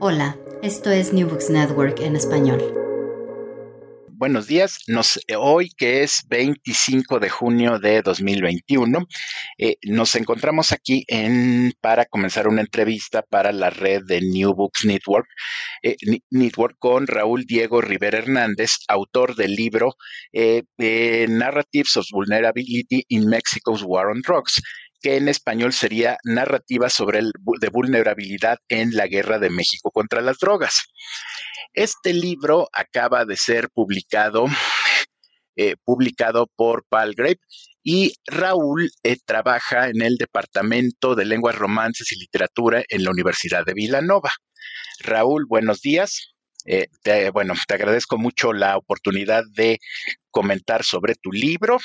Hola, esto es New Books Network en español. Buenos días. Nos, hoy, que es 25 de junio de 2021, eh, nos encontramos aquí para comenzar una entrevista para la red de New Books Network, eh, Network con Raúl Diego Rivera Hernández, autor del libro eh, Narratives of Vulnerability in Mexico's War on Drugs que en español sería narrativa sobre el de vulnerabilidad en la guerra de México contra las drogas. Este libro acaba de ser publicado, eh, publicado por Palgrave y Raúl eh, trabaja en el Departamento de Lenguas, Romances y Literatura en la Universidad de Villanova. Raúl, buenos días. Eh, bueno, te agradezco mucho la oportunidad de comentar sobre tu libro.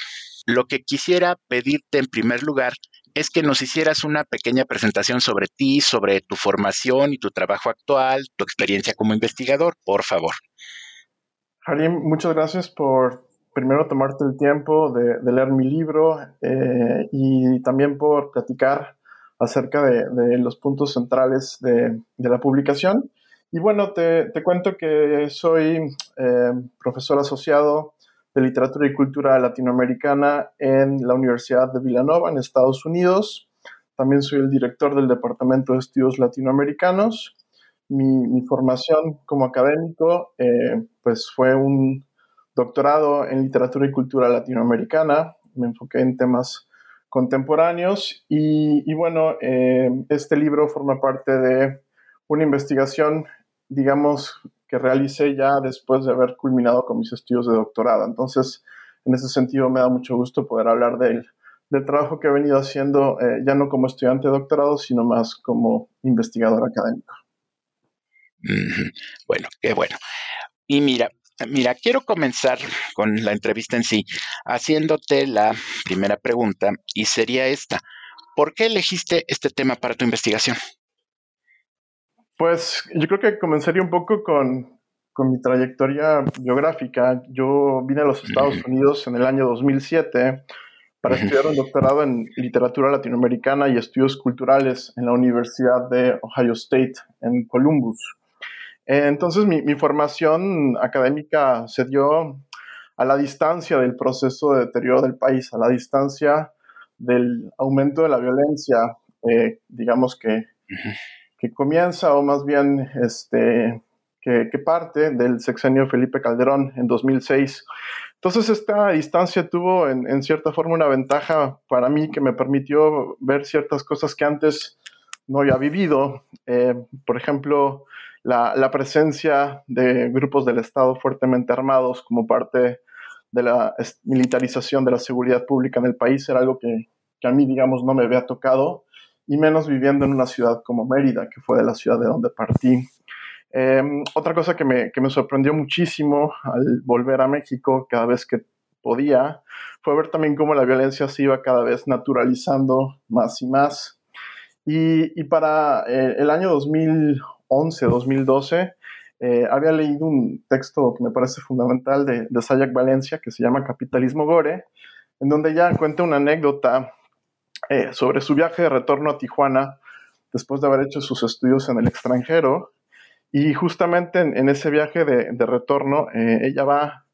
Lo que quisiera pedirte en primer lugar es que nos hicieras una pequeña presentación sobre ti, sobre tu formación y tu trabajo actual, tu experiencia como investigador, por favor. Harim, muchas gracias por primero tomarte el tiempo de, leer mi libro eh, y también por platicar acerca de, los puntos centrales de, la publicación. Y bueno, te, cuento que soy eh, profesor asociado de Literatura y Cultura Latinoamericana en la Universidad de Villanova, en Estados Unidos. También soy el director del Departamento de Estudios Latinoamericanos. Mi, formación como académico eh, pues fue un doctorado en Literatura y Cultura Latinoamericana. Me enfoqué en temas contemporáneos y, bueno, eh, este libro forma parte de una investigación, digamos, que realicé ya después de haber culminado con mis estudios de doctorado. Entonces, en ese sentido, me da mucho gusto poder hablar del, del trabajo que he venido haciendo, eh, ya no como estudiante de doctorado, sino más como investigador académico. Bueno, qué bueno. Y mira, mira, quiero comenzar con la entrevista en sí, haciéndote la primera pregunta, y sería esta. ¿Por qué elegiste este tema para tu investigación? Pues yo creo que comenzaría un poco con, mi trayectoria biográfica. Yo vine a los Estados Unidos en el año 2007 para estudiar un doctorado en literatura latinoamericana y estudios culturales en la Universidad de Ohio State en Columbus. Entonces mi, mi formación académica se dio a la distancia del proceso de deterioro del país, a la distancia del aumento de la violencia, eh, digamos que que comienza, o más bien este, que, parte del sexenio Felipe Calderón en 2006. Entonces esta distancia tuvo en, cierta forma una ventaja para mí que me permitió ver ciertas cosas que antes no había vivido. Eh, por ejemplo, la, presencia de grupos del Estado fuertemente armados como parte de la militarización de la seguridad pública en el país era algo que, que a mí, digamos, no me había tocado y menos viviendo en una ciudad como Mérida, que fue de la ciudad de donde partí. Em, otra cosa que me, que me, sorprendió muchísimo al volver a México cada vez que podía fue ver también cómo la violencia se iba cada vez naturalizando más y más. Y, y para eh, el año 2011-2012 eh, había leído un texto que me parece fundamental de, de Sayak Valencia que se llama Capitalismo Gore, en donde ya cuenta una anécdota eh, sobre su viaje de retorno a Tijuana después de haber hecho sus estudios en el extranjero. Y justamente en, ese viaje de, retorno, eh, ella va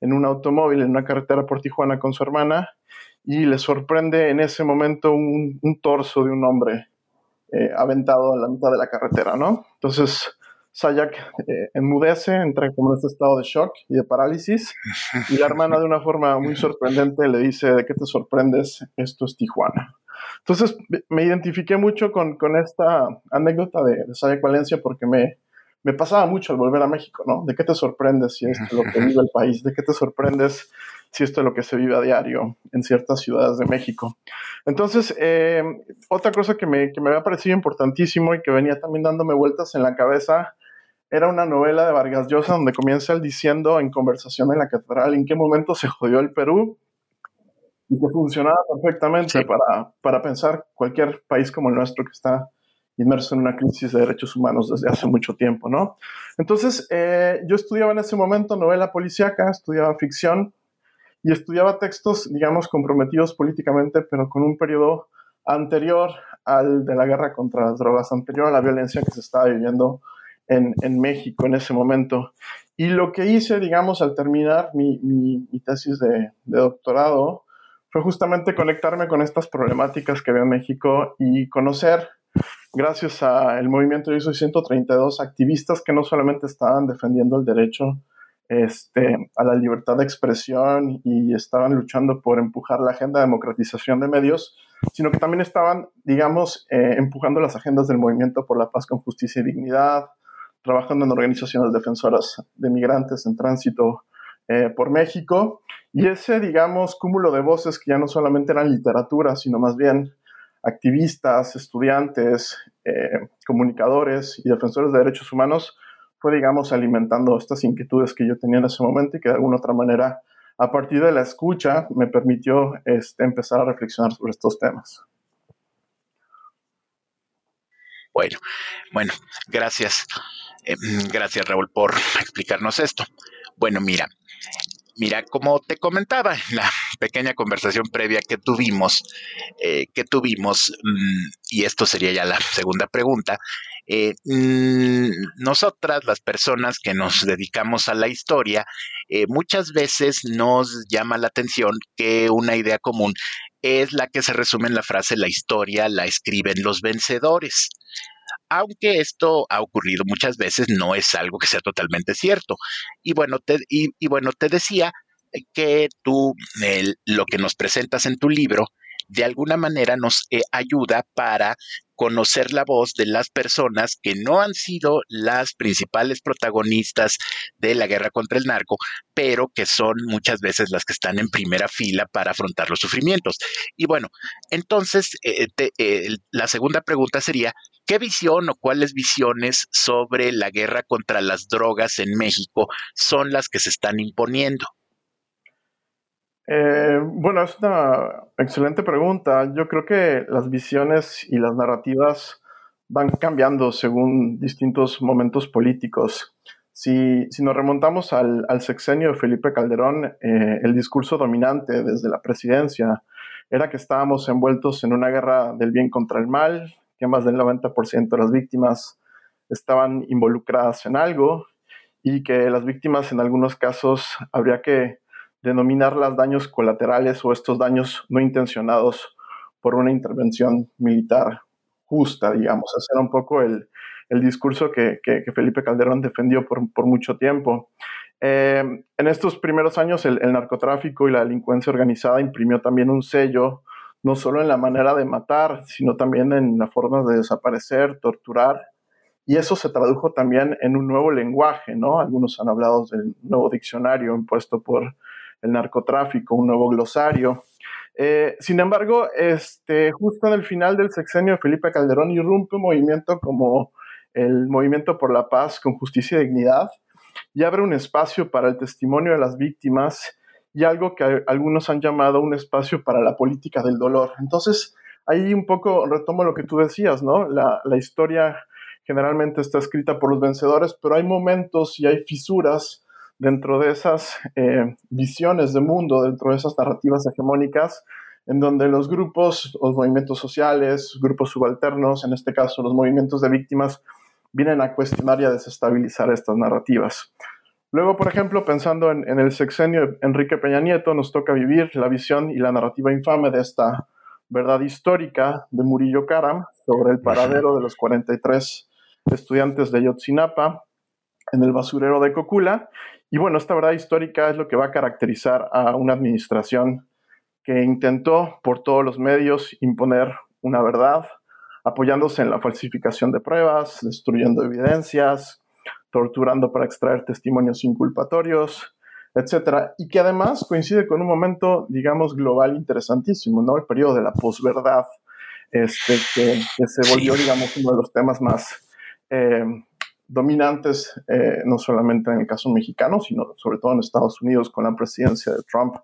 en un automóvil, en una carretera por Tijuana con su hermana, y le sorprende en ese momento un, torso de un hombre eh, aventado en la mitad de la carretera, ¿no? Entonces, Sayak enmudece, entra como en este estado de shock y de parálisis, y la hermana de una forma muy sorprendente le dice, ¿de qué te sorprendes? Esto es Tijuana. Entonces me identifiqué mucho con, esta anécdota de, de Valencia porque me, me pasaba mucho al volver a México, ¿no? ¿De qué te sorprendes si esto es lo que vive el país? ¿De qué te sorprendes si esto es lo que se vive a diario en ciertas ciudades de México? Entonces, eh, otra cosa que me, que me había parecido importantísimo y que venía también dándome vueltas en la cabeza era una novela de Vargas Llosa donde comienza diciendo en conversación en la catedral en qué momento se jodió el Perú y que funcionaba perfectamente para, para pensar cualquier país como el nuestro que está inmerso en una crisis de derechos humanos desde hace mucho tiempo, ¿no? Entonces, eh, yo estudiaba en ese momento novela policíaca, estudiaba ficción y estudiaba textos, digamos, comprometidos políticamente, pero con un periodo anterior al de la guerra contra las drogas, anterior a la violencia que se estaba viviendo en, México en ese momento. Y lo que hice, digamos, al terminar mi, tesis de, doctorado fue justamente conectarme con estas problemáticas que había en México y conocer, gracias al movimiento de ISO 132, activistas que no solamente estaban defendiendo el derecho este, a la libertad de expresión y estaban luchando por empujar la agenda de democratización de medios, sino que también estaban, digamos, eh, empujando las agendas del movimiento por la paz con justicia y dignidad, trabajando en organizaciones defensoras de migrantes en tránsito eh, por México. Y ese, digamos, cúmulo de voces que ya no solamente eran literatura, sino más bien activistas, estudiantes, eh, comunicadores y defensores de derechos humanos, fue, digamos, alimentando estas inquietudes que yo tenía en ese momento y que de alguna otra manera, a partir de la escucha, me permitió este, empezar a reflexionar sobre estos temas. Bueno, bueno, gracias. Eh, gracias, Raúl, por explicarnos esto. Bueno, mira, mira, como te comentaba en la pequeña conversación previa que tuvimos, eh, que tuvimos, mm, y esto sería ya la segunda pregunta, eh, mm, nosotras, las personas que nos dedicamos a la historia, muchas veces nos llama la atención que una idea común es la que se resume en la frase la historia la escriben los vencedores aunque esto ha ocurrido muchas veces, no es algo que sea totalmente cierto. Y bueno, te, y, bueno, te decía que tú lo que nos presentas en tu libro de alguna manera nos eh, ayuda para conocer la voz de las personas que no han sido las principales protagonistas de la guerra contra el narco, pero que son muchas veces las que están en primera fila para afrontar los sufrimientos. Y bueno, entonces eh, eh, la segunda pregunta sería, ¿qué visión o cuáles visiones sobre la guerra contra las drogas en México son las que se están imponiendo? Eh, bueno, es una excelente pregunta. Yo creo que las visiones y las narrativas van cambiando según distintos momentos políticos. Si, nos remontamos al, sexenio de Felipe Calderón, eh, el discurso dominante desde la presidencia era que estábamos envueltos en una guerra del bien contra el mal, que más del 90% de las víctimas estaban involucradas en algo y que las víctimas en algunos casos habría que denominar las daños colaterales o estos daños no intencionados por una intervención militar justa, digamos. Ese era un poco el, discurso que, Felipe Calderón defendió por, mucho tiempo. Eh, en estos primeros años el, narcotráfico y la delincuencia organizada imprimió también un sello, no solo en la manera de matar, sino también en la forma de desaparecer, torturar. Y eso se tradujo también en un nuevo lenguaje, ¿no? Algunos han hablado del nuevo diccionario impuesto por el narcotráfico, un nuevo glosario. Eh, sin embargo, este, justo en el final del sexenio de Felipe Calderón irrumpe un movimiento como el Movimiento por la Paz con Justicia y Dignidad y abre un espacio para el testimonio de las víctimas y algo que algunos han llamado un espacio para la política del dolor. Entonces, ahí un poco retomo lo que tú decías, ¿no? La, la historia generalmente está escrita por los vencedores, pero hay momentos y hay fisuras dentro de esas eh, visiones de mundo, dentro de esas narrativas hegemónicas, en donde los grupos, los movimientos sociales, grupos subalternos, en este caso los movimientos de víctimas, vienen a cuestionar y a desestabilizar estas narrativas. Luego, por ejemplo, pensando en, el sexenio de Enrique Peña Nieto, nos toca vivir la visión y la narrativa infame de esta verdad histórica de Murillo Karam sobre el paradero de los 43 estudiantes de Yotzinapa en el basurero de Cocula y bueno, esta verdad histórica es lo que va a caracterizar a una administración que intentó por todos los medios imponer una verdad, apoyándose en la falsificación de pruebas, destruyendo evidencias, torturando para extraer testimonios inculpatorios, etcétera, y que además coincide con un momento, digamos, global interesantísimo, ¿no? El periodo de la posverdad, este, que, se volvió, digamos, uno de los temas más eh, dominantes, eh, no solamente en el caso mexicano, sino sobre todo en Estados Unidos con la presidencia de Trump.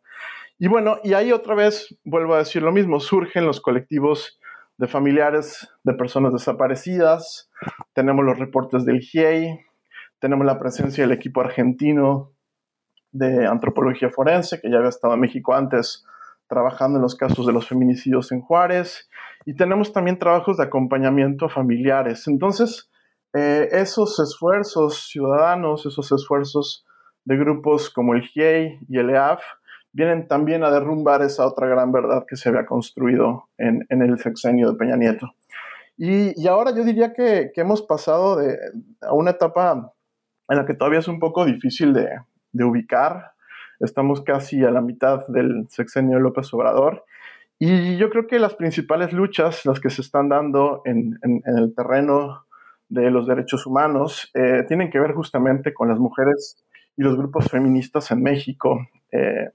Y bueno, y ahí otra vez vuelvo a decir lo mismo, surgen los colectivos de familiares de personas desaparecidas, tenemos los reportes del GIEI, tenemos la presencia del equipo argentino de antropología forense, que ya había estado en México antes trabajando en los casos de los feminicidios en Juárez, y tenemos también trabajos de acompañamiento a familiares. Entonces, eh, esos esfuerzos ciudadanos, esos esfuerzos de grupos como el GIEI y el EAF, vienen también a derrumbar esa otra gran verdad que se había construido en, el sexenio de Peña Nieto. Y, ahora yo diría que, hemos pasado de, a una etapa en la que todavía es un poco difícil de, ubicar. Estamos casi a la mitad del sexenio de López Obrador. Y yo creo que las principales luchas, las que se están dando en, en el terreno de los derechos humanos eh, tienen que ver justamente con las mujeres y los grupos feministas en México. Eh,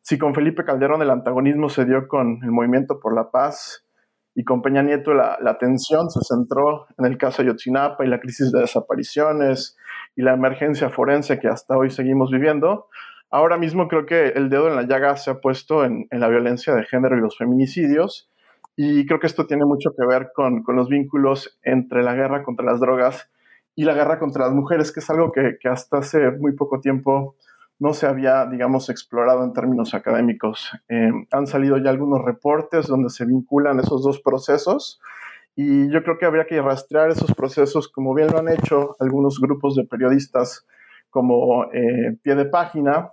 si con Felipe Calderón el antagonismo se dio con el Movimiento por la Paz y con Peña Nieto la, la atención se centró en el caso Ayotzinapa y la crisis de desapariciones y la emergencia forense que hasta hoy seguimos viviendo, ahora mismo creo que el dedo en la llaga se ha puesto en, en la violencia de género y los feminicidios y creo que esto tiene mucho que ver con, los vínculos entre la guerra contra las drogas y la guerra contra las mujeres, que es algo que, hasta hace muy poco tiempo no se había, digamos, explorado en términos académicos. Eh, han salido ya algunos reportes donde se vinculan esos dos procesos y yo creo que habría que rastrear esos procesos, como bien lo han hecho algunos grupos de periodistas como eh, pie de página,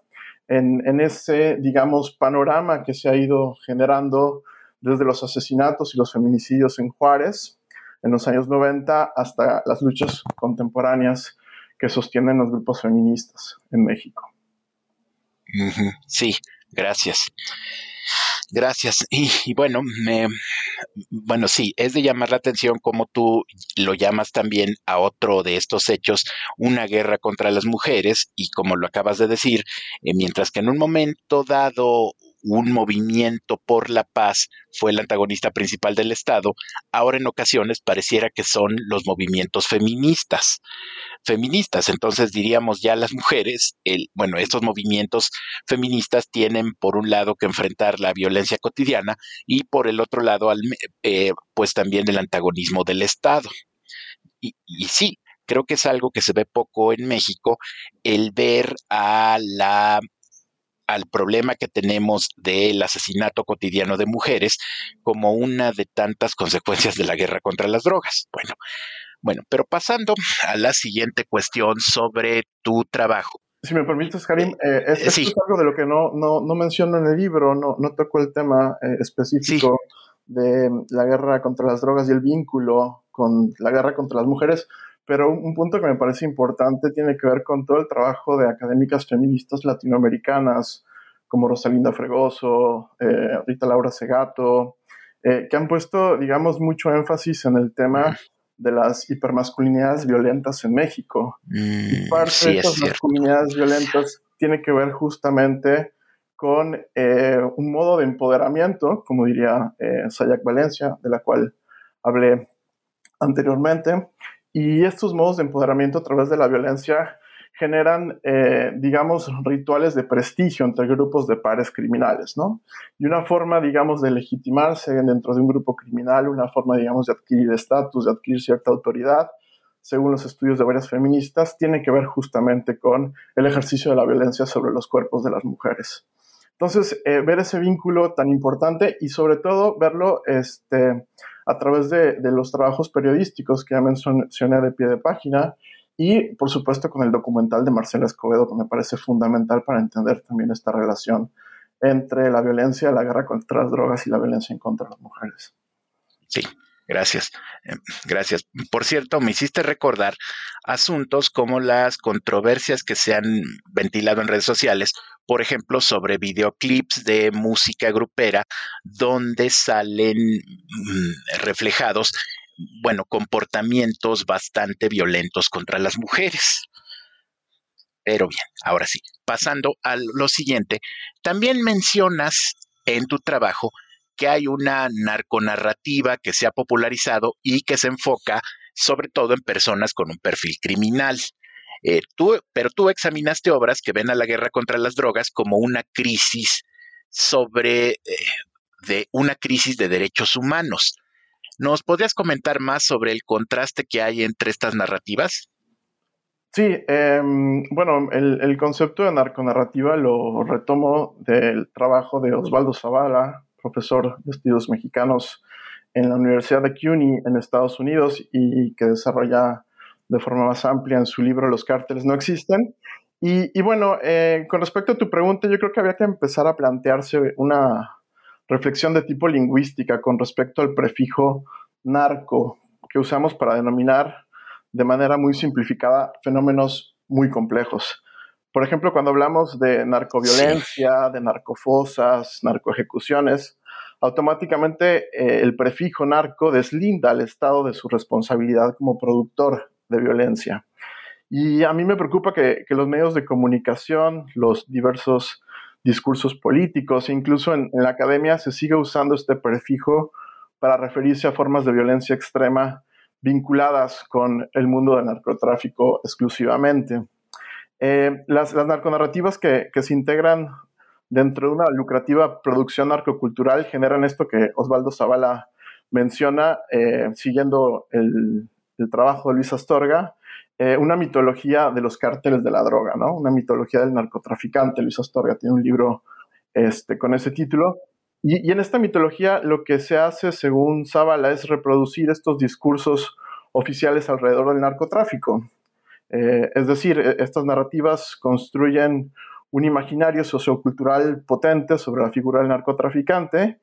en, en, ese, digamos, panorama que se ha ido generando desde los asesinatos y los feminicidios en Juárez en los años 90 hasta las luchas contemporáneas que sostienen los grupos feministas en México. Sí, gracias. Gracias. Y, bueno, me, bueno, sí, es de llamar la atención como tú lo llamas también a otro de estos hechos, una guerra contra las mujeres, y como lo acabas de decir, eh, mientras que en un momento dado un movimiento por la paz fue el antagonista principal del Estado, ahora en ocasiones pareciera que son los movimientos feministas. Feministas, entonces diríamos ya las mujeres, bueno, estos movimientos feministas tienen por un lado que enfrentar la violencia cotidiana y por el otro lado, eh, pues también el antagonismo del Estado. Y sí, creo que es algo que se ve poco en México, el ver a la al problema que tenemos del asesinato cotidiano de mujeres como una de tantas consecuencias de la guerra contra las drogas. Bueno, bueno, pero pasando a la siguiente cuestión sobre tu trabajo. Si me permites, Karim, eh, esto es algo de lo que no, no, no menciono en el libro, no, no toco el tema eh, específico de la guerra contra las drogas y el vínculo con la guerra contra las mujeres, pero un punto que me parece importante tiene que ver con todo el trabajo de académicas feministas latinoamericanas, como Rosalinda Fregoso, eh, Rita Laura Segato, eh, que han puesto, digamos, mucho énfasis en el tema de las hipermasculinidades violentas en México. y mm, parte de estas masculinidades violentas tiene que ver justamente con eh, un modo de empoderamiento, como diría Sayak Valencia, de la cual hablé anteriormente, y estos modos de empoderamiento a través de la violencia generan, eh, digamos, rituales de prestigio entre grupos de pares criminales, ¿no? Y una forma, digamos, de legitimarse dentro de un grupo criminal, una forma, digamos, de adquirir estatus, de adquirir cierta autoridad, según los estudios de varias feministas, tiene que ver justamente con el ejercicio de la violencia sobre los cuerpos de las mujeres. Entonces, eh, ver ese vínculo tan importante y sobre todo verlo este, a través de, los trabajos periodísticos que ya mencioné de pie de página y, por supuesto, con el documental de Marcela Escobedo, que me parece fundamental para entender también esta relación entre la violencia, la guerra contra las drogas y la violencia en contra de las mujeres. Sí, Gracias, em, gracias. Por cierto, me hiciste recordar asuntos como las controversias que se han ventilado en redes sociales, por ejemplo, sobre videoclips de música grupera, donde salen mm, reflejados, bueno, comportamientos bastante violentos contra las mujeres. Pero bien, ahora sí, pasando a lo siguiente, también mencionas en tu trabajo que hay una narconarrativa que se ha popularizado y que se enfoca sobre todo en personas con un perfil criminal. Eh, tú, pero tú examinaste obras que ven a la guerra contra las drogas como una crisis sobre eh, de una crisis de derechos humanos. ¿Nos podrías comentar más sobre el contraste que hay entre estas narrativas? Sí, em, bueno, el, concepto de narconarrativa lo retomo del trabajo de Osvaldo Zavala, profesor de estudios mexicanos en la Universidad de CUNY en Estados Unidos y que desarrolla de forma más amplia en su libro Los cárteles no existen. Y, bueno, eh, con respecto a tu pregunta, yo creo que había que empezar a plantearse una reflexión de tipo lingüística con respecto al prefijo narco que usamos para denominar de manera muy simplificada fenómenos muy complejos. Por ejemplo, cuando hablamos de narcoviolencia, de narcofosas, narcoejecuciones, automáticamente eh, el prefijo narco deslinda al Estado de su responsabilidad como productor de violencia. Y a mí me preocupa que, los medios de comunicación, los diversos discursos políticos, e incluso en, la academia se siga usando este prefijo para referirse a formas de violencia extrema vinculadas con el mundo del narcotráfico exclusivamente. Eh, las, narconarrativas que, se integran dentro de una lucrativa producción narcocultural generan esto que Osvaldo Zavala menciona, eh, siguiendo el, el trabajo de Luis Astorga, eh, una mitología de los cárteles de la droga, ¿no? Una mitología del narcotraficante. Luis Astorga tiene un libro este, con ese título. Y, en esta mitología lo que se hace, según Zavala, es reproducir estos discursos oficiales alrededor del narcotráfico. Eh, es decir, e, estas narrativas construyen un imaginario sociocultural potente sobre la figura del narcotraficante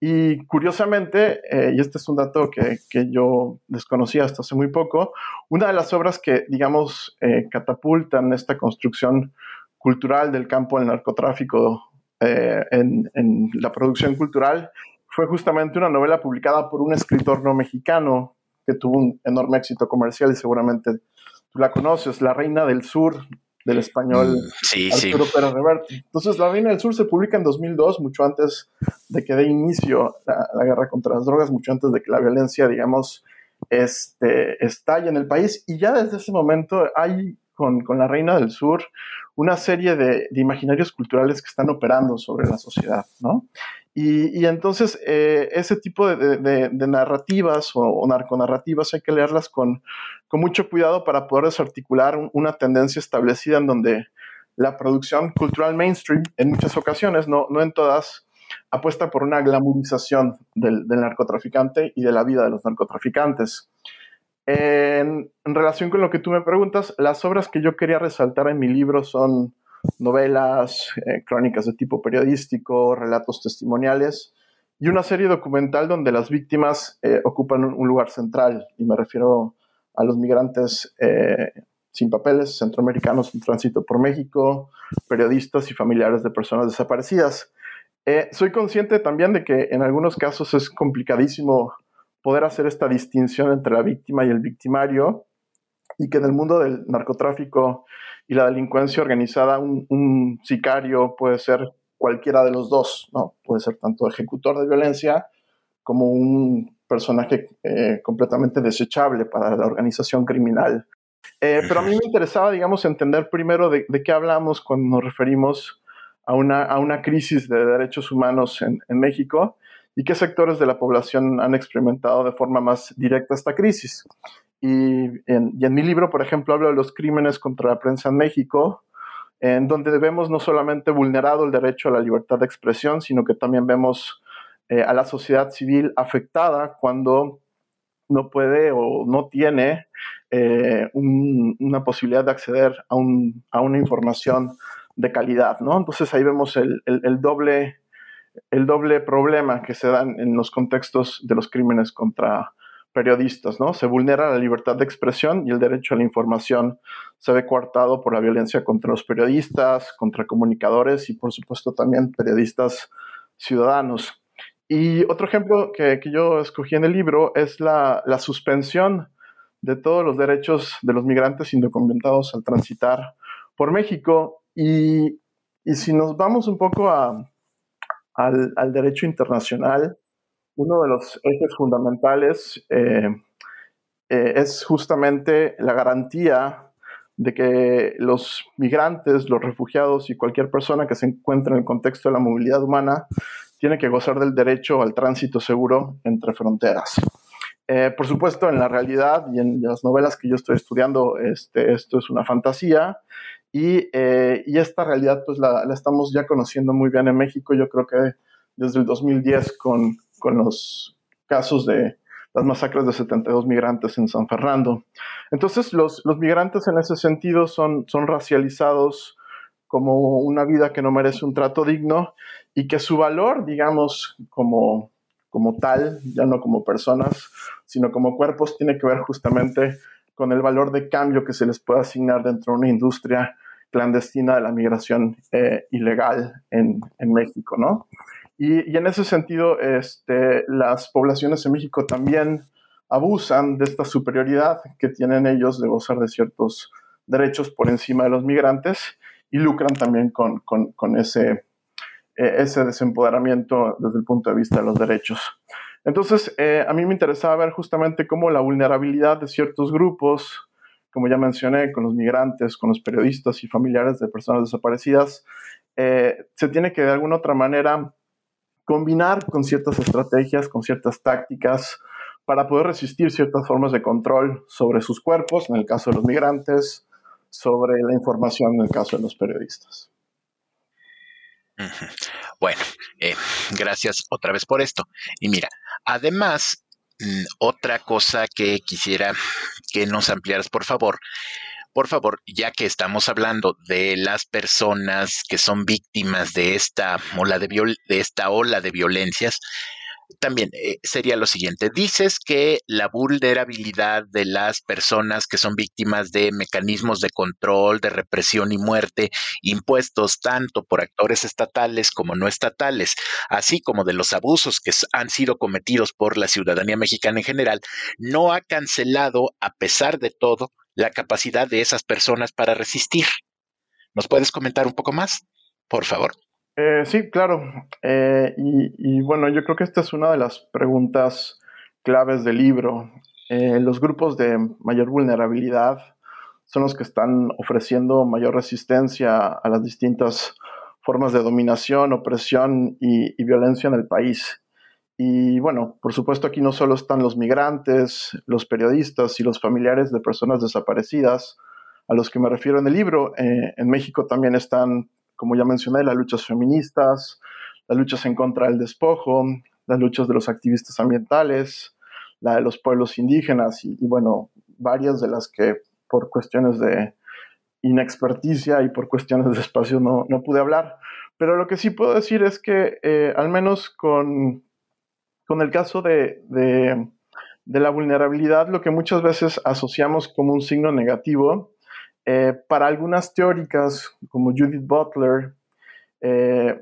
y curiosamente, eh, y este es un dato que, yo desconocía hasta hace muy poco, una de las obras que, digamos, eh, catapultan esta construcción cultural del campo del narcotráfico en, la producción cultural fue justamente una novela publicada por un escritor no mexicano que tuvo un enorme éxito comercial y seguramente tú la conoces, La Reina del Sur, del español mm, sí, Arturo sí. Pérez Reverte. Entonces, La Reina del Sur se publica en 2002, mucho antes de que dé inicio la, guerra contra las drogas, mucho antes de que la violencia, digamos, este, estalle en el país. Y ya desde ese momento hay con, con La Reina del Sur una serie de, de, imaginarios culturales que están operando sobre la sociedad, ¿no? Y, entonces eh, ese tipo de, narrativas o, narconarrativas hay que leerlas con, mucho cuidado para poder desarticular una tendencia establecida en donde la producción cultural mainstream en muchas ocasiones, no, no en todas, apuesta por una glamorización del, narcotraficante y de la vida de los narcotraficantes. En, relación con lo que tú me preguntas, las obras que yo quería resaltar en mi libro son novelas, eh, crónicas de tipo periodístico, relatos testimoniales y una serie documental donde las víctimas eh, ocupan un, lugar central. Y me refiero a los migrantes eh, sin papeles, centroamericanos en tránsito por México, periodistas y familiares de personas desaparecidas. soy consciente también de que en algunos casos es complicadísimo poder hacer esta distinción entre la víctima y el victimario y que en el mundo del narcotráfico y la delincuencia organizada, un, sicario puede ser cualquiera de los dos, ¿no? Puede ser tanto ejecutor de violencia como un personaje eh, completamente desechable para la organización criminal. Eh, pero a mí me interesaba, digamos, entender primero de, qué hablamos cuando nos referimos a una, a una crisis de derechos humanos en, en, México y qué sectores de la población han experimentado de forma más directa esta crisis. Y en, mi libro, por ejemplo, hablo de los crímenes contra la prensa en México, en donde vemos no solamente vulnerado el derecho a la libertad de expresión, sino que también vemos eh, a la sociedad civil afectada cuando no puede o no tiene eh, una posibilidad de acceder a, una información de calidad, ¿no? Entonces ahí vemos el, doble, el doble problema que se da en los contextos de los crímenes contra periodistas, ¿no? Se vulnera la libertad de expresión y el derecho a la información se ve coartado por la violencia contra los periodistas, contra comunicadores y por supuesto también periodistas ciudadanos. Y otro ejemplo que, yo escogí en el libro es la, suspensión de todos los derechos de los migrantes indocumentados al transitar por México. Y, si nos vamos un poco al, al derecho internacional, uno de los ejes fundamentales eh, eh, es justamente la garantía de que los migrantes, los refugiados y cualquier persona que se encuentre en el contexto de la movilidad humana tiene que gozar del derecho al tránsito seguro entre fronteras. Eh, por supuesto, en la realidad y en las novelas que yo estoy estudiando, este, esto es una fantasía y, esta realidad pues la, la, estamos ya conociendo muy bien en México. Yo creo que desde el 2010 con, con los casos de las masacres de 72 migrantes en San Fernando. Entonces, los, los migrantes en ese sentido son, son racializados como una vida que no merece un trato digno y que su valor, digamos, como, como tal, ya no como personas, sino como cuerpos, tiene que ver justamente con el valor de cambio que se les puede asignar dentro de una industria clandestina de la migración eh, ilegal en, en, México, ¿no? Y, en ese sentido, este, las poblaciones en México también abusan de esta superioridad que tienen ellos de gozar de ciertos derechos por encima de los migrantes y lucran también con, con, ese, eh, ese desempoderamiento desde el punto de vista de los derechos. Entonces, eh, a mí me interesaba ver justamente cómo la vulnerabilidad de ciertos grupos, como ya mencioné, con los migrantes, con los periodistas y familiares de personas desaparecidas, eh, se tiene que de alguna otra manera combinar con ciertas estrategias, con ciertas tácticas, para poder resistir ciertas formas de control sobre sus cuerpos, en el caso de los migrantes, sobre la información en el caso de los periodistas. Bueno, eh, gracias otra vez por esto. Y mira, además, mm, otra cosa que quisiera que nos ampliaras, por favor, por favor, ya que estamos hablando de las personas que son víctimas de esta ola de, de esta ola de violencias, también eh, sería lo siguiente. Dices que la vulnerabilidad de las personas que son víctimas de mecanismos de control, de represión y muerte impuestos tanto por actores estatales como no estatales, así como de los abusos que han sido cometidos por la ciudadanía mexicana en general, no ha cancelado, a pesar de todo, la capacidad de esas personas para resistir. ¿Nos puedes comentar un poco más? Por favor. Eh, sí, claro. Eh, y, bueno, yo creo que esta es una de las preguntas claves del libro. Eh, los grupos de mayor vulnerabilidad son los que están ofreciendo mayor resistencia a las distintas formas de dominación, opresión y, y violencia en el país. Y bueno, por supuesto aquí no solo están los migrantes, los periodistas y los familiares de personas desaparecidas, a los que me refiero en el libro. en México también están como ya mencioné, las luchas feministas, las luchas en contra del despojo, las luchas de los activistas ambientales, la de los pueblos indígenas y, bueno, varias de las que por cuestiones de inexperticia y por cuestiones de espacio no, no pude hablar. Pero lo que sí puedo decir es que eh, al menos con, con el caso de, de, la vulnerabilidad, lo que muchas veces asociamos como un signo negativo, eh, para algunas teóricas, como Judith Butler, eh,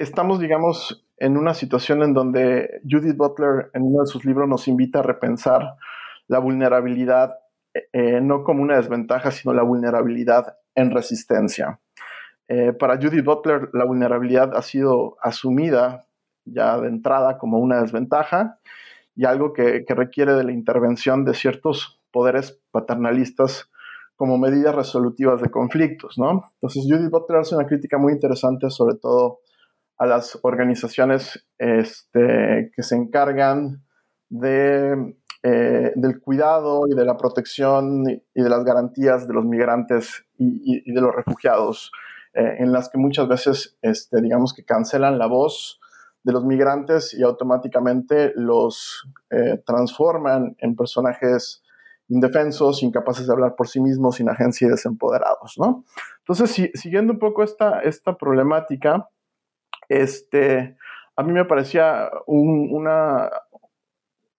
estamos, digamos, en una situación en donde Judith Butler en uno de sus libros nos invita a repensar la vulnerabilidad eh, no como una desventaja, sino la vulnerabilidad en resistencia. para Judith Butler, la vulnerabilidad ha sido asumida ya de entrada como una desventaja y algo que, que requiere de la intervención de ciertos poderes paternalistas como medidas resolutivas de conflictos, ¿no? Entonces, Judith Butler hace una crítica muy interesante, sobre todo a las organizaciones este, que se encargan de, eh, del cuidado y de la protección y de las garantías de los migrantes y, y de los refugiados, eh, en las que muchas veces, este, digamos que cancelan la voz de los migrantes y automáticamente los eh, transforman en personajes indefensos, incapaces de hablar por sí mismos, sin agencia y desempoderados, ¿no? Entonces, siguiendo un poco esta, esta problemática, este, a mí me parecía una,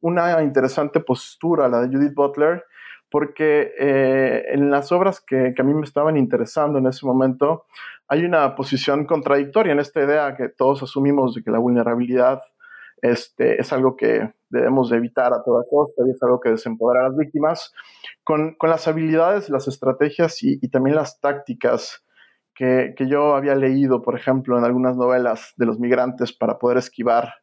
una interesante postura la de Judith Butler, porque eh, en las obras que, que, a mí me estaban interesando en ese momento, hay una posición contradictoria en esta idea que todos asumimos de que la vulnerabilidad este, es algo que debemos evitar a toda costa y es algo que desempodera a las víctimas, con, con las habilidades, las estrategias y, también las tácticas que, que, yo había leído, por ejemplo, en algunas novelas de los migrantes para poder esquivar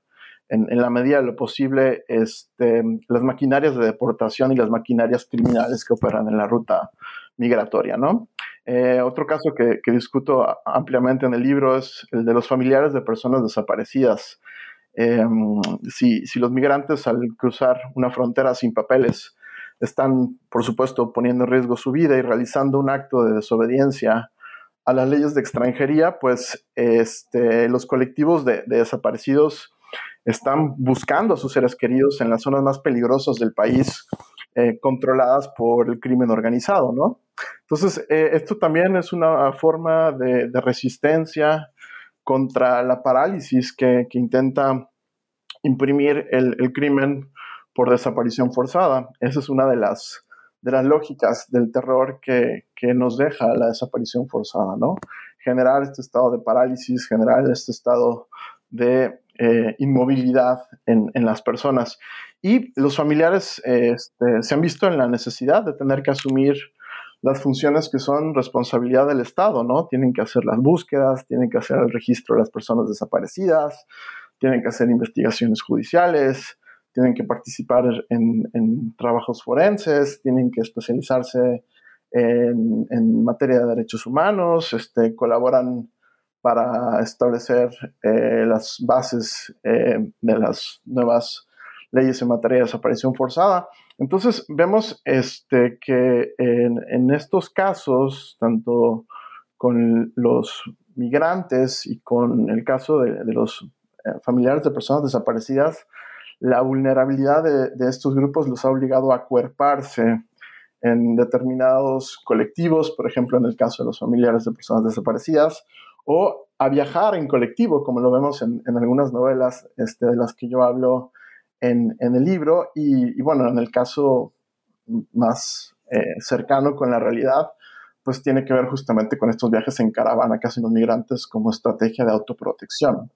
en, la medida de lo posible, este, las maquinarias de deportación y las maquinarias criminales que operan en la ruta migratoria, ¿no? Eh, otro caso que, discuto ampliamente en el libro es el de los familiares de personas desaparecidas. Em, si, los migrantes al cruzar una frontera sin papeles están, por supuesto, poniendo en riesgo su vida y realizando un acto de desobediencia a las leyes de extranjería, pues este, los colectivos de, desaparecidos están buscando a sus seres queridos en las zonas más peligrosas del país, eh, controladas por el crimen organizado, ¿no? Entonces, eh, esto también es una forma de, resistencia contra la parálisis que, intenta imprimir el, crimen por desaparición forzada. Esa es una de las, lógicas del terror que, nos deja la desaparición forzada, ¿no? Generar este estado de parálisis, generar este estado de eh, inmovilidad en, las personas. Y los familiares este, se han visto en la necesidad de tener que asumir las funciones que son responsabilidad del Estado, ¿no? Tienen que hacer las búsquedas, tienen que hacer el registro de las personas desaparecidas, tienen que hacer investigaciones judiciales, tienen que participar en, trabajos forenses, tienen que especializarse en, materia de derechos humanos, este, colaboran para establecer eh, las bases eh, de las nuevas leyes en materia de desaparición forzada. Entonces vemos este, que en, estos casos, tanto con los migrantes y con el caso de, los eh, familiares de personas desaparecidas, la vulnerabilidad de, estos grupos los ha obligado a acuerparse en determinados colectivos, por ejemplo, en el caso de los familiares de personas desaparecidas, o a viajar en colectivo, como lo vemos en, algunas novelas este, de las que yo hablo en, el libro. Y, bueno, en el caso más eh, cercano con la realidad, pues tiene que ver justamente con estos viajes en caravana que hacen los migrantes como estrategia de autoprotección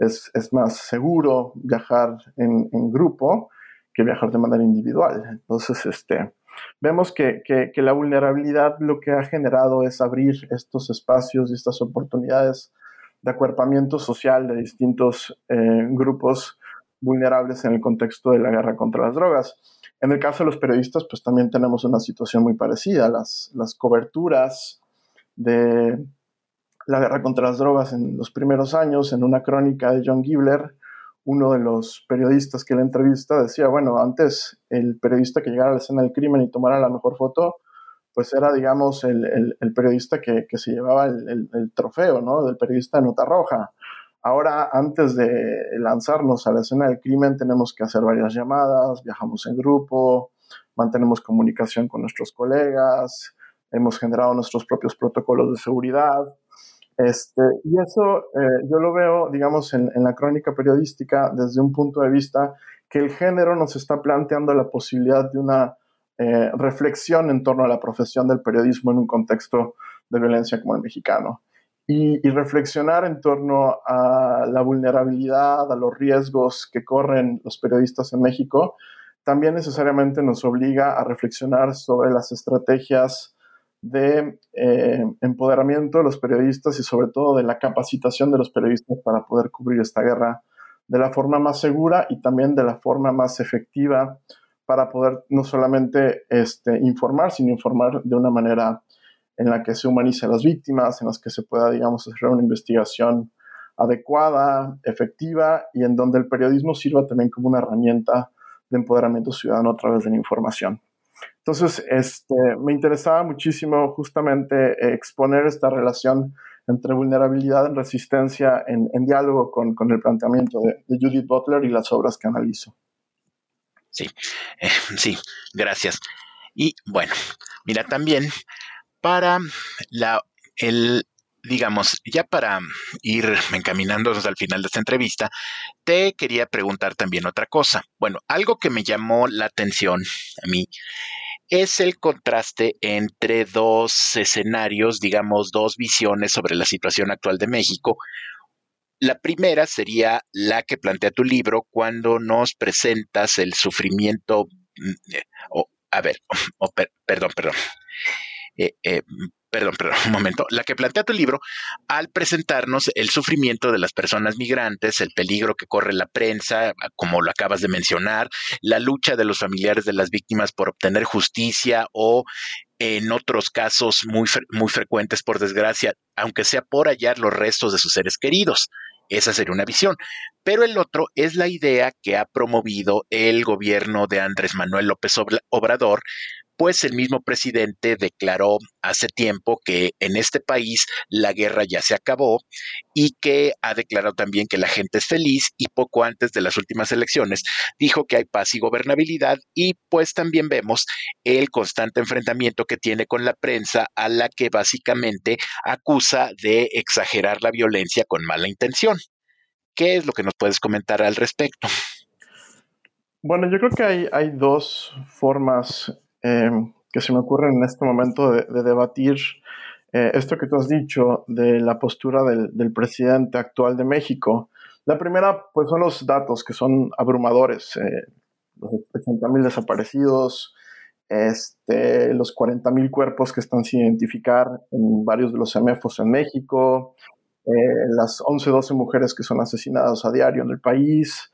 es, más seguro viajar en, grupo que viajar de manera individual. Entonces, este, vemos que, la vulnerabilidad lo que ha generado es abrir estos espacios y estas oportunidades de acuerpamiento social de distintos eh, grupos vulnerables en el contexto de la guerra contra las drogas. En el caso de los periodistas, pues también tenemos una situación muy parecida. Las, las coberturas de la guerra contra las drogas en los primeros años, en una crónica de John Gibler, uno de los periodistas que la entrevista decía, bueno, antes el periodista que llegara a la escena del crimen y tomara la mejor foto, pues era, digamos, el, periodista que, se llevaba el, trofeo, ¿no? Del periodista de nota roja. Ahora, antes de lanzarnos a la escena del crimen, tenemos que hacer varias llamadas, viajamos en grupo, mantenemos comunicación con nuestros colegas, hemos generado nuestros propios protocolos de seguridad. Este, y eso eh, yo lo veo, digamos, en, la crónica periodística desde un punto de vista que el género nos está planteando la posibilidad de una eh, reflexión en torno a la profesión del periodismo en un contexto de violencia como el mexicano. Y, reflexionar en torno a la vulnerabilidad, a los riesgos que corren los periodistas en México, también necesariamente nos obliga a reflexionar sobre las estrategias de eh, empoderamiento de los periodistas y sobre todo de la capacitación de los periodistas para poder cubrir esta guerra de la forma más segura y también de la forma más efectiva para poder no solamente este, informar, sino informar de una manera en la que se humanice a las víctimas, en las que se pueda, digamos, hacer una investigación adecuada, efectiva y en donde el periodismo sirva también como una herramienta de empoderamiento ciudadano a través de la información. Entonces, este, me interesaba muchísimo justamente eh, exponer esta relación entre vulnerabilidad y resistencia en, diálogo con, el planteamiento de, Judith Butler y las obras que analizo. Sí, eh, sí, gracias. Y bueno, mira, también para la, el, digamos, ya para ir encaminándonos al final de esta entrevista, te quería preguntar también otra cosa. Bueno, algo que me llamó la atención a mí es el contraste entre dos escenarios, digamos, dos visiones sobre la situación actual de México. La primera sería la que plantea tu libro cuando nos presentas el sufrimiento, mm, eh, a ver, perdón, perdón. Eh, eh, perdón, perdón, un momento, la que plantea tu libro al presentarnos el sufrimiento de las personas migrantes, el peligro que corre la prensa, como lo acabas de mencionar, la lucha de los familiares de las víctimas por obtener justicia o en otros casos muy, muy frecuentes, por desgracia, aunque sea por hallar los restos de sus seres queridos. Esa sería una visión. Pero el otro es la idea que ha promovido el gobierno de Andrés Manuel López Obrador pues el mismo presidente declaró hace tiempo que en este país la guerra ya se acabó y que ha declarado también que la gente es feliz y poco antes de las últimas elecciones dijo que hay paz y gobernabilidad y pues también vemos el constante enfrentamiento que tiene con la prensa a la que básicamente acusa de exagerar la violencia con mala intención. ¿Qué es lo que nos puedes comentar al respecto? Bueno, yo creo que hay, hay dos formas Em, que se me ocurre en este momento de, debatir eh, esto que tú has dicho de la postura del, presidente actual de México. La primera, pues son los datos que son abrumadores. Eh, los 80.000 desaparecidos, este, los 40.000 cuerpos que están sin identificar en varios de los CEMEFOS en México, eh, las 11, 12 mujeres que son asesinadas a diario en el país,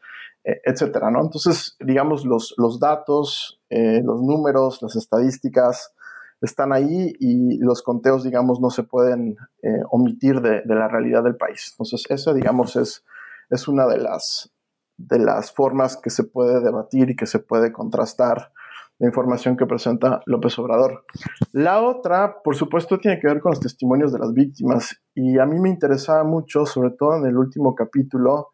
etcétera, ¿no? Entonces, digamos, los, los datos, eh, los números, las estadísticas están ahí y los conteos, digamos, no se pueden eh, omitir de, la realidad del país. Entonces, esa, digamos, es, es una de las, de las formas que se puede debatir y que se puede contrastar la información que presenta López Obrador. La otra, por supuesto, tiene que ver con los testimonios de las víctimas y a mí me interesaba mucho, sobre todo en el último capítulo,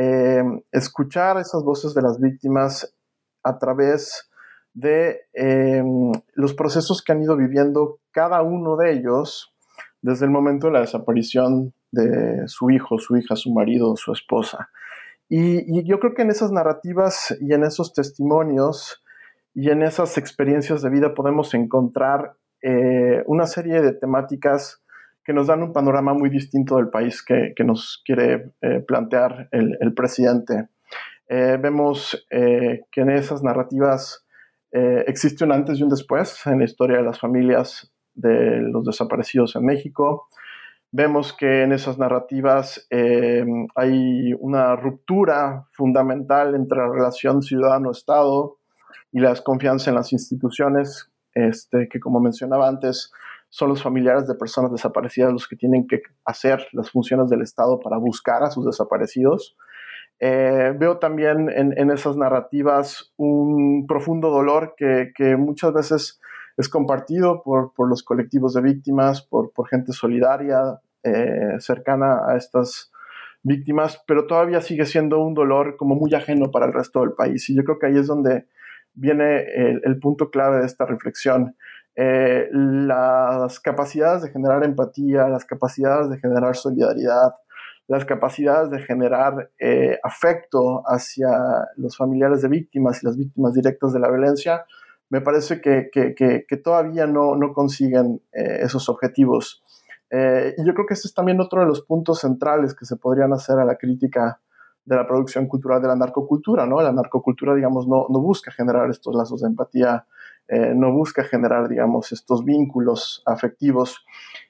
eh, escuchar esas voces de las víctimas a través de eh, los procesos que han ido viviendo cada uno de ellos desde el momento de la desaparición de su hijo, su hija, su marido, su esposa. Y, yo creo que en esas narrativas y en esos testimonios y en esas experiencias de vida podemos encontrar eh, una serie de temáticas que nos dan un panorama muy distinto del país que, nos quiere eh, plantear el, presidente. Eh, vemos eh, que en esas narrativas existe un antes y un después en la historia de las familias de los desaparecidos en México. Vemos que en esas narrativas hay una ruptura fundamental entre la relación ciudadano-estado y la desconfianza en las instituciones, este, que como mencionaba antes, son los familiares de personas desaparecidas los que tienen que hacer las funciones del Estado para buscar a sus desaparecidos. Eh, veo también en, esas narrativas un profundo dolor que, muchas veces es compartido por, los colectivos de víctimas, por, gente solidaria eh, cercana a estas víctimas, pero todavía sigue siendo un dolor como muy ajeno para el resto del país. Y yo creo que ahí es donde viene el punto clave de esta reflexión. Eh, las capacidades de generar empatía, las capacidades de generar solidaridad, las capacidades de generar eh, afecto hacia los familiares de víctimas y las víctimas directas de la violencia, me parece que, todavía no, consiguen eh, esos objetivos. y yo creo que este es también otro de los puntos centrales que se podrían hacer a la crítica de la producción cultural de la narcocultura, ¿no? La narcocultura, digamos, no, no busca generar estos lazos de empatía eh, no busca generar, digamos, estos vínculos afectivos.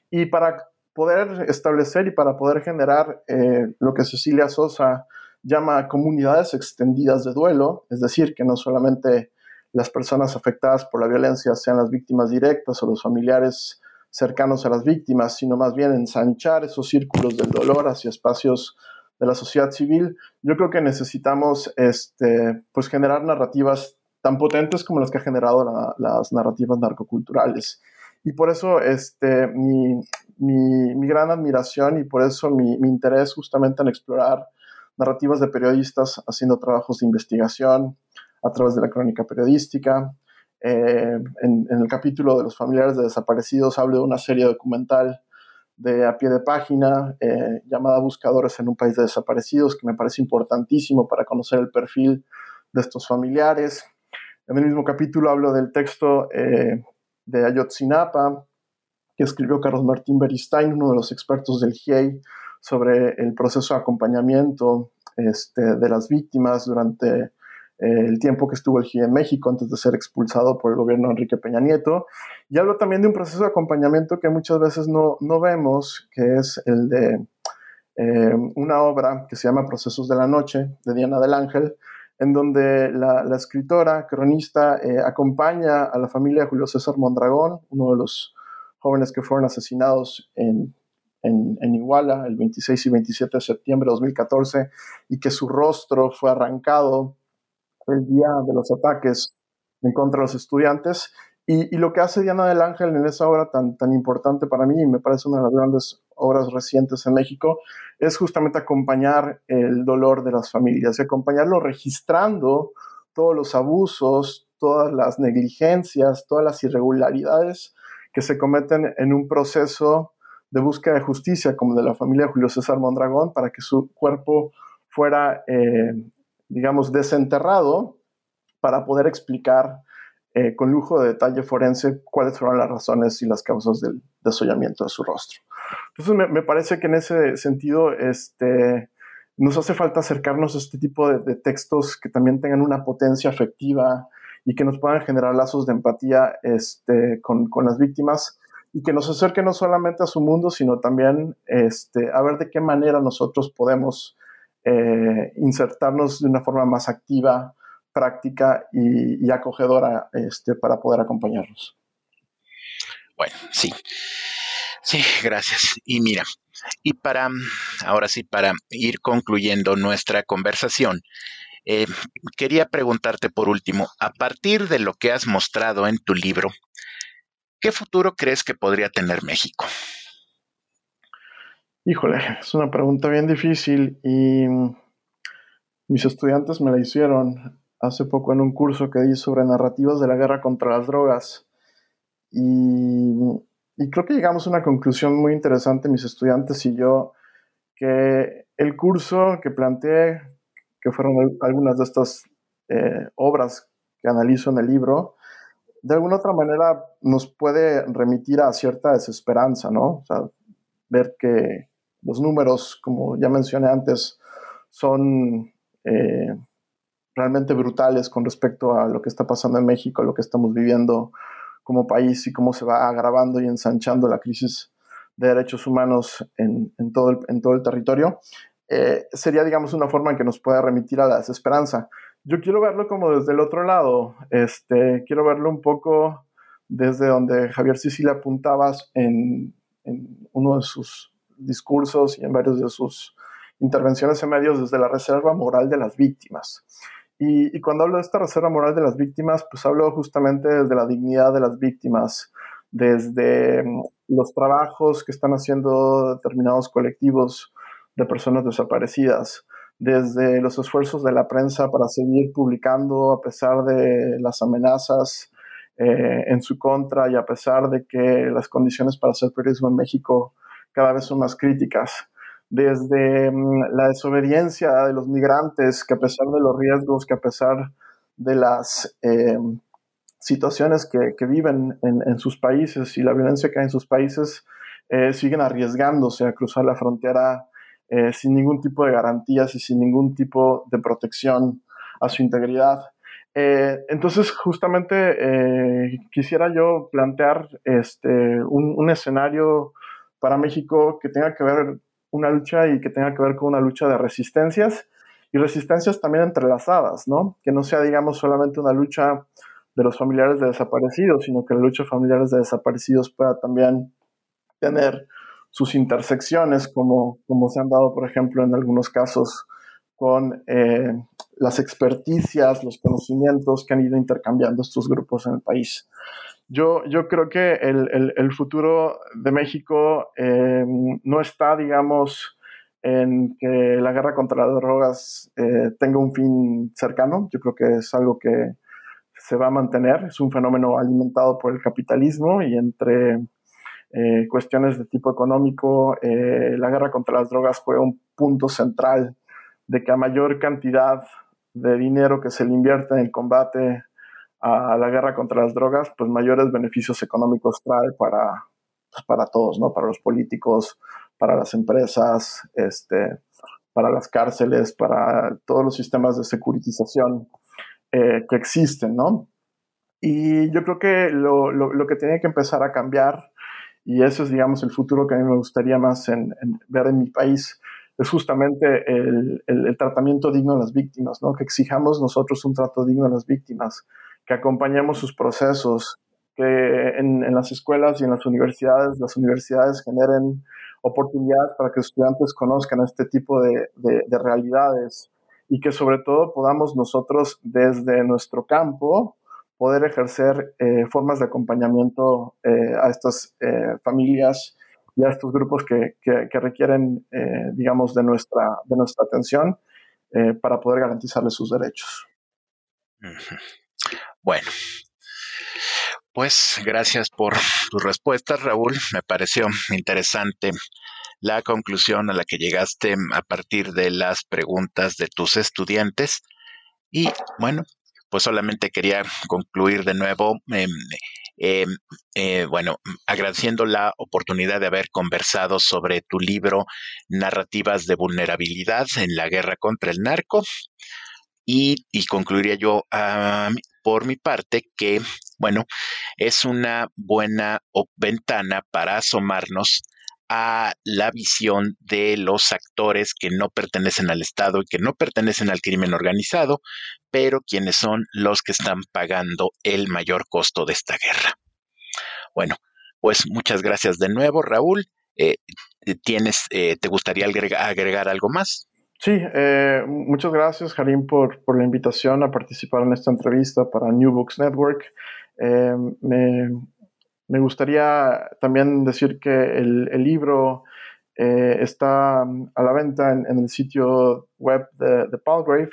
Y para poder establecer y para poder generar eh, lo que Cecilia Sosa llama comunidades extendidas de duelo, es decir, que no solamente las personas afectadas por la violencia sean las víctimas directas o los familiares cercanos a las víctimas, sino más bien ensanchar esos círculos del dolor hacia espacios de la sociedad civil, yo creo que necesitamos este, pues generar narrativas tan potentes como las que ha generado las narrativas narcoculturales. Y por eso este, mi, mi, gran admiración y por eso mi, mi, interés justamente en explorar narrativas de periodistas haciendo trabajos de investigación a través de la crónica periodística. Eh, en, el capítulo de los familiares de desaparecidos hablo de una serie documental de a pie de página eh, llamada Buscadores en un país de desaparecidos, que me parece importantísimo para conocer el perfil de estos familiares. En el mismo capítulo hablo del texto eh, de Ayotzinapa, que escribió Carlos Martín Beristain, uno de los expertos del GIEI, sobre el proceso de acompañamiento este, de las víctimas durante el tiempo que estuvo el GIE en México antes de ser expulsado por el gobierno de Enrique Peña Nieto. Y hablo también de un proceso de acompañamiento que muchas veces no, no vemos, que es el de eh, una obra que se llama Procesos de la Noche, de Diana del Ángel, en donde la, escritora, cronista, eh, acompaña a la familia de Julio César Mondragón, uno de los jóvenes que fueron asesinados en, en, Iguala el 26 y 27 de septiembre de 2014 y que su rostro fue arrancado el día de los ataques en contra de los estudiantes. Y, lo que hace Diana del Ángel en esa obra tan, tan importante para mí, y me parece una de las grandes obras recientes en México, es justamente acompañar el dolor de las familias y acompañarlo registrando todos los abusos, todas las negligencias, todas las irregularidades que se cometen en un proceso de búsqueda de justicia como de la familia Julio César Mondragón para que su cuerpo fuera eh, digamos, desenterrado para poder explicar eh, con lujo de detalle forense cuáles fueron las razones y las causas del desollamiento de su rostro. Entonces, me, parece que en ese sentido este, nos hace falta acercarnos a este tipo de, textos que también tengan una potencia afectiva y que nos puedan generar lazos de empatía este, con, con, las víctimas y que nos acerquen no solamente a su mundo, sino también este, a ver de qué manera nosotros podemos eh, insertarnos de una forma más activa, práctica y, acogedora este, para poder acompañarlos. Bueno, sí. Sí, gracias. Y mira, y para, ahora sí, para ir concluyendo nuestra conversación, eh, quería preguntarte por último, a partir de lo que has mostrado en tu libro, ¿qué futuro crees que podría tener México? Híjole, es una pregunta bien difícil y mis estudiantes me la hicieron hace poco en un curso que di sobre narrativas de la guerra contra las drogas. Y, creo que llegamos a una conclusión muy interesante, mis estudiantes y yo, que el curso que planteé, que fueron algunas de estas eh, obras que analizo en el libro, de alguna otra manera nos puede remitir a cierta desesperanza, ¿no? O sea, ver que, los números, como ya mencioné antes, son eh, realmente brutales con respecto a lo que está pasando en México, lo que estamos viviendo como país y cómo se va agravando y ensanchando la crisis de derechos humanos en, todo, el, en todo el territorio, eh, sería, digamos, una forma en que nos pueda remitir a la desesperanza. Yo quiero verlo como desde el otro lado, este, quiero verlo un poco desde donde Javier Sicilia apuntabas en, en uno de sus discursos y en varios de sus intervenciones en medios desde la reserva moral de las víctimas. Y, cuando hablo de esta reserva moral de las víctimas, pues hablo justamente desde la dignidad de las víctimas, desde mm, los trabajos que están haciendo determinados colectivos de personas desaparecidas, desde los esfuerzos de la prensa para seguir publicando a pesar de las amenazas eh, en su contra y a pesar de que las condiciones para hacer periodismo en México cada vez son más críticas. Desde mm, la desobediencia de los migrantes, que a pesar de los riesgos, que a pesar de las em, situaciones que, viven en, sus países y la violencia que hay en sus países, eh, siguen arriesgándose a cruzar la frontera eh, sin ningún tipo de garantías y sin ningún tipo de protección a su integridad. Eh, entonces, justamente quisiera yo plantear este, un escenario para México que tenga que ver una lucha y que tenga que ver con una lucha de resistencias y resistencias también entrelazadas, ¿no? Que no sea, digamos, solamente una lucha de los familiares de desaparecidos, sino que la lucha de familiares de desaparecidos pueda también tener sus intersecciones, como, como se han dado, por ejemplo, en algunos casos con eh, las experticias, los conocimientos que han ido intercambiando estos grupos en el país. Yo, yo creo que el, el, futuro de México eh, no está, digamos, en que la guerra contra las drogas eh, tenga un fin cercano. Yo creo que es algo que se va a mantener. Es un fenómeno alimentado por el capitalismo y entre eh, cuestiones de tipo económico, la guerra contra las drogas juega un punto central de que a mayor cantidad de dinero que se le invierte en el combate a la guerra contra las drogas, pues mayores beneficios económicos trae para, pues, para todos, ¿no? Para los políticos, para las empresas, este, para las cárceles, para todos los sistemas de securitización. que existen, ¿no? Y yo creo que lo, lo, que tiene que empezar a cambiar, y eso es, digamos, el futuro que a mí me gustaría más en, ver en mi país, es justamente el, el, tratamiento digno de las víctimas, ¿no? Que exijamos nosotros un trato digno de las víctimas, que acompañemos sus procesos, que en, en, las escuelas y en las universidades, las universidades generen oportunidades para que estudiantes conozcan este tipo de, de, de realidades y que sobre todo podamos nosotros desde nuestro campo poder ejercer eh, formas de acompañamiento eh, a estas eh, familias y a estos grupos que, que, requieren, digamos, de nuestra, de nuestra atención para poder garantizarles sus derechos. Bueno, pues gracias por tus respuestas, Raúl. Me pareció interesante la conclusión a la que llegaste a partir de las preguntas de tus estudiantes. Y bueno, pues solamente quería concluir de nuevo, em, em, eh, bueno, agradeciendo la oportunidad de haber conversado sobre tu libro Narrativas de Vulnerabilidad en la Guerra contra el Narco. Y, concluiría yo por mi parte que, bueno, es una buena ventana para asomarnos a la visión de los actores que no pertenecen al Estado y que no pertenecen al crimen organizado, pero quienes son los que están pagando el mayor costo de esta guerra. Bueno, pues muchas gracias de nuevo, Raúl. Eh, ¿tienes, eh, ¿Te gustaría agregar, algo más? Sí, eh, muchas gracias, Jarín, por, por, la invitación a participar en esta entrevista para New Books Network. me, me gustaría también decir que el, libro eh, está a la venta en, el sitio web de, Palgrave.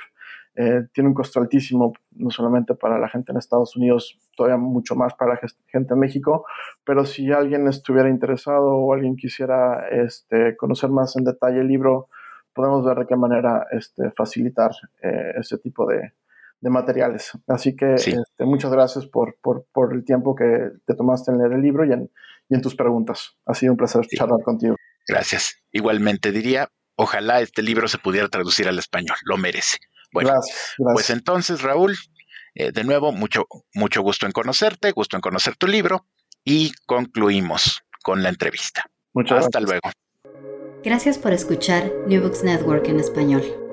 Eh, tiene un costo altísimo, no solamente para la gente en Estados Unidos, todavía mucho más para la gente en México, pero si alguien estuviera interesado o alguien quisiera este, conocer más en detalle el libro, podemos ver de qué manera este, facilitar eh, ese tipo de, de materiales. Así que este, muchas gracias por, por, el tiempo que te tomaste en leer el libro y en, y en tus preguntas. Ha sido un placer charlar contigo. Gracias. Igualmente diría, ojalá este libro se pudiera traducir al español, lo merece. Bueno, pues entonces, Raúl, eh, de nuevo, mucho, mucho gusto en conocerte, gusto en conocer tu libro y concluimos con la entrevista. Muchas Hasta luego. Gracias por escuchar New Books Network en español.